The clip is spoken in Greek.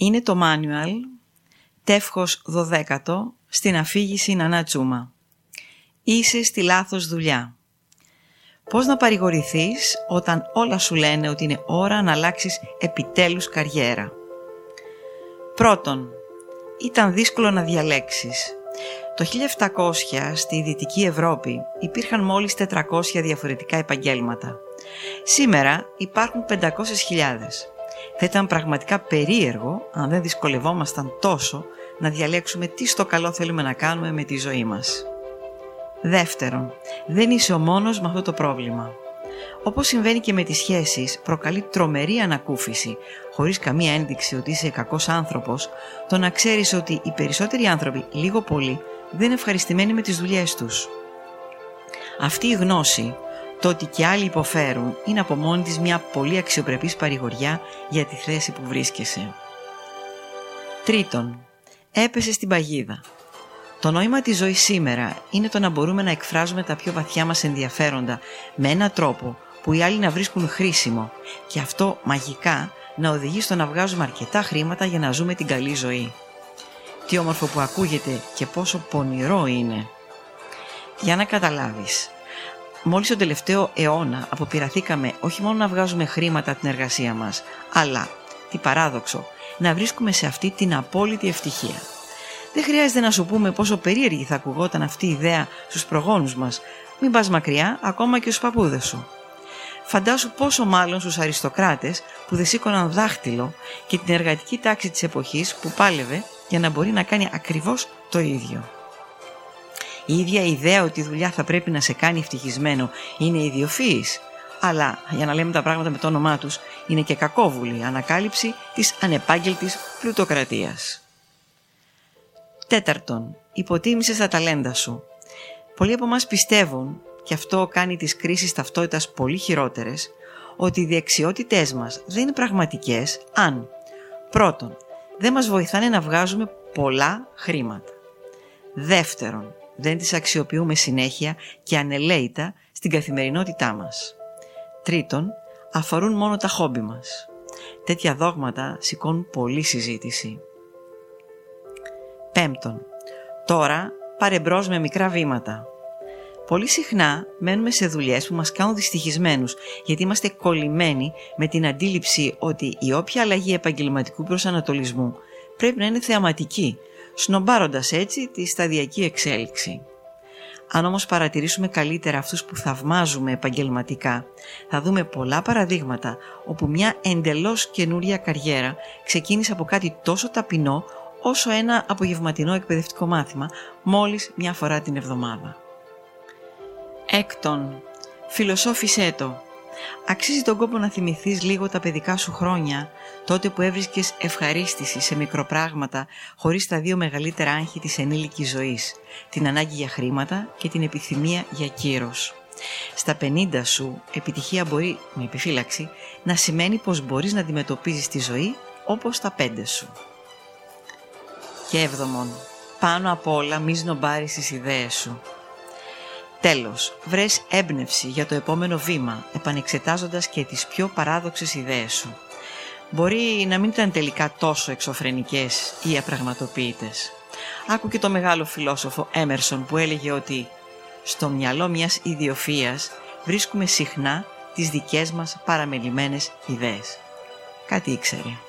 Είναι το manual τεύχος 12 στην αφήγηση Νανά Τσούμα. Είσαι στη λάθος δουλειά. Πώς να παρηγορηθείς όταν όλα σου λένε ότι είναι ώρα να αλλάξεις επιτέλους καριέρα; Πρώτον, ήταν δύσκολο να διαλέξεις. Το 1700 στη Δυτική Ευρώπη υπήρχαν μόλις 400 διαφορετικά επαγγέλματα. Σήμερα υπάρχουν 500.000. Θα ήταν πραγματικά περίεργο αν δεν δυσκολευόμασταν τόσο να διαλέξουμε τι στο καλό θέλουμε να κάνουμε με τη ζωή μας. Δεύτερον, δεν είσαι ο μόνος με αυτό το πρόβλημα. Όπως συμβαίνει και με τις σχέσεις, προκαλεί τρομερή ανακούφιση, χωρίς καμία ένδειξη ότι είσαι κακός άνθρωπος, το να ξέρεις ότι οι περισσότεροι άνθρωποι, λίγο πολύ, δεν είναι ευχαριστημένοι με τις δουλειές τους. Αυτή η γνώση, το ότι και άλλοι υποφέρουν, είναι από μόνη της μια πολύ αξιοπρεπής παρηγοριά για τη θέση που βρίσκεσαι. Τρίτον, έπεσε στην παγίδα. Το νόημα της ζωής σήμερα είναι το να μπορούμε να εκφράζουμε τα πιο βαθιά μας ενδιαφέροντα με έναν τρόπο που οι άλλοι να βρίσκουν χρήσιμο και αυτό μαγικά να οδηγεί στο να βγάζουμε αρκετά χρήματα για να ζούμε την καλή ζωή. Τι όμορφο που ακούγεται και πόσο πονηρό είναι. Για να καταλάβεις, μόλις τον τελευταίο αιώνα αποπειραθήκαμε όχι μόνο να βγάζουμε χρήματα την εργασία μας, αλλά, τι παράδοξο, να βρίσκουμε σε αυτή την απόλυτη ευτυχία. Δεν χρειάζεται να σου πούμε πόσο περίεργη θα ακουγόταν αυτή η ιδέα στους προγόνους μας. Μην πας μακριά, ακόμα και στους παππούδες σου. Φαντάσου πόσο μάλλον στους αριστοκράτες που δεν σήκωναν δάχτυλο και την εργατική τάξη της εποχής που πάλευε για να μπορεί να κάνει ακριβώς το ίδιο. Η ίδια ιδέα ότι η δουλειά θα πρέπει να σε κάνει ευτυχισμένο είναι ιδιοφύης, αλλά για να λέμε τα πράγματα με το όνομά τους είναι και κακόβουλη ανακάλυψη της ανεπάγγελτης πλουτοκρατίας. Τέταρτον, υποτίμησες τα ταλέντα σου. Πολλοί από εμάς πιστεύουν, και αυτό κάνει τις κρίσεις ταυτότητας πολύ χειρότερες, ότι οι δεξιότητές μας δεν είναι πραγματικές αν πρώτον, δεν μας βοηθάνε να βγάζουμε πολλά χρήματα. Δεύτερον, δεν τις αξιοποιούμε συνέχεια και ανελαίητα στην καθημερινότητά μας. Τρίτον, αφορούν μόνο τα χόμπι μας. Τέτοια δόγματα σηκώνουν πολλή συζήτηση. Πέμπτον, τώρα πάρε με μικρά βήματα. Πολύ συχνά μένουμε σε δουλειές που μας κάνουν δυστυχισμένους γιατί είμαστε κολλημένοι με την αντίληψη ότι η όποια αλλαγή επαγγελματικού προσανατολισμού πρέπει να είναι θεαματική, σνομπάροντας έτσι τη σταδιακή εξέλιξη. Αν όμως παρατηρήσουμε καλύτερα αυτούς που θαυμάζουμε επαγγελματικά, θα δούμε πολλά παραδείγματα όπου μια εντελώς καινούρια καριέρα ξεκίνησε από κάτι τόσο ταπεινό όσο ένα απογευματινό εκπαιδευτικό μάθημα μόλις μια φορά την εβδομάδα. Έκτον, φιλοσόφησέ το. Αξίζει τον κόπο να θυμηθείς λίγο τα παιδικά σου χρόνια, τότε που έβρισκες ευχαρίστηση σε μικροπράγματα χωρίς τα δύο μεγαλύτερα άγχη της ενήλικης ζωής, την ανάγκη για χρήματα και την επιθυμία για κύρος. Στα 50 σου, επιτυχία μπορεί, με επιφύλαξη, να σημαίνει πως μπορείς να αντιμετωπίζεις τη ζωή όπως τα πέντε σου. Και έβδομον, πάνω απ' όλα μη σνομπάρεις τις ιδέες σου. Τέλος, βρες έμπνευση για το επόμενο βήμα, επανεξετάζοντας και τις πιο παράδοξες ιδέες σου. Μπορεί να μην ήταν τελικά τόσο εξωφρενικές ή απραγματοποιητές. Άκου και το μεγάλο φιλόσοφο Έμερσον που έλεγε ότι «Στο μυαλό μιας ιδιοφίας βρίσκουμε συχνά τις δικές μας παραμελημένες ιδέες». Κάτι ήξερε.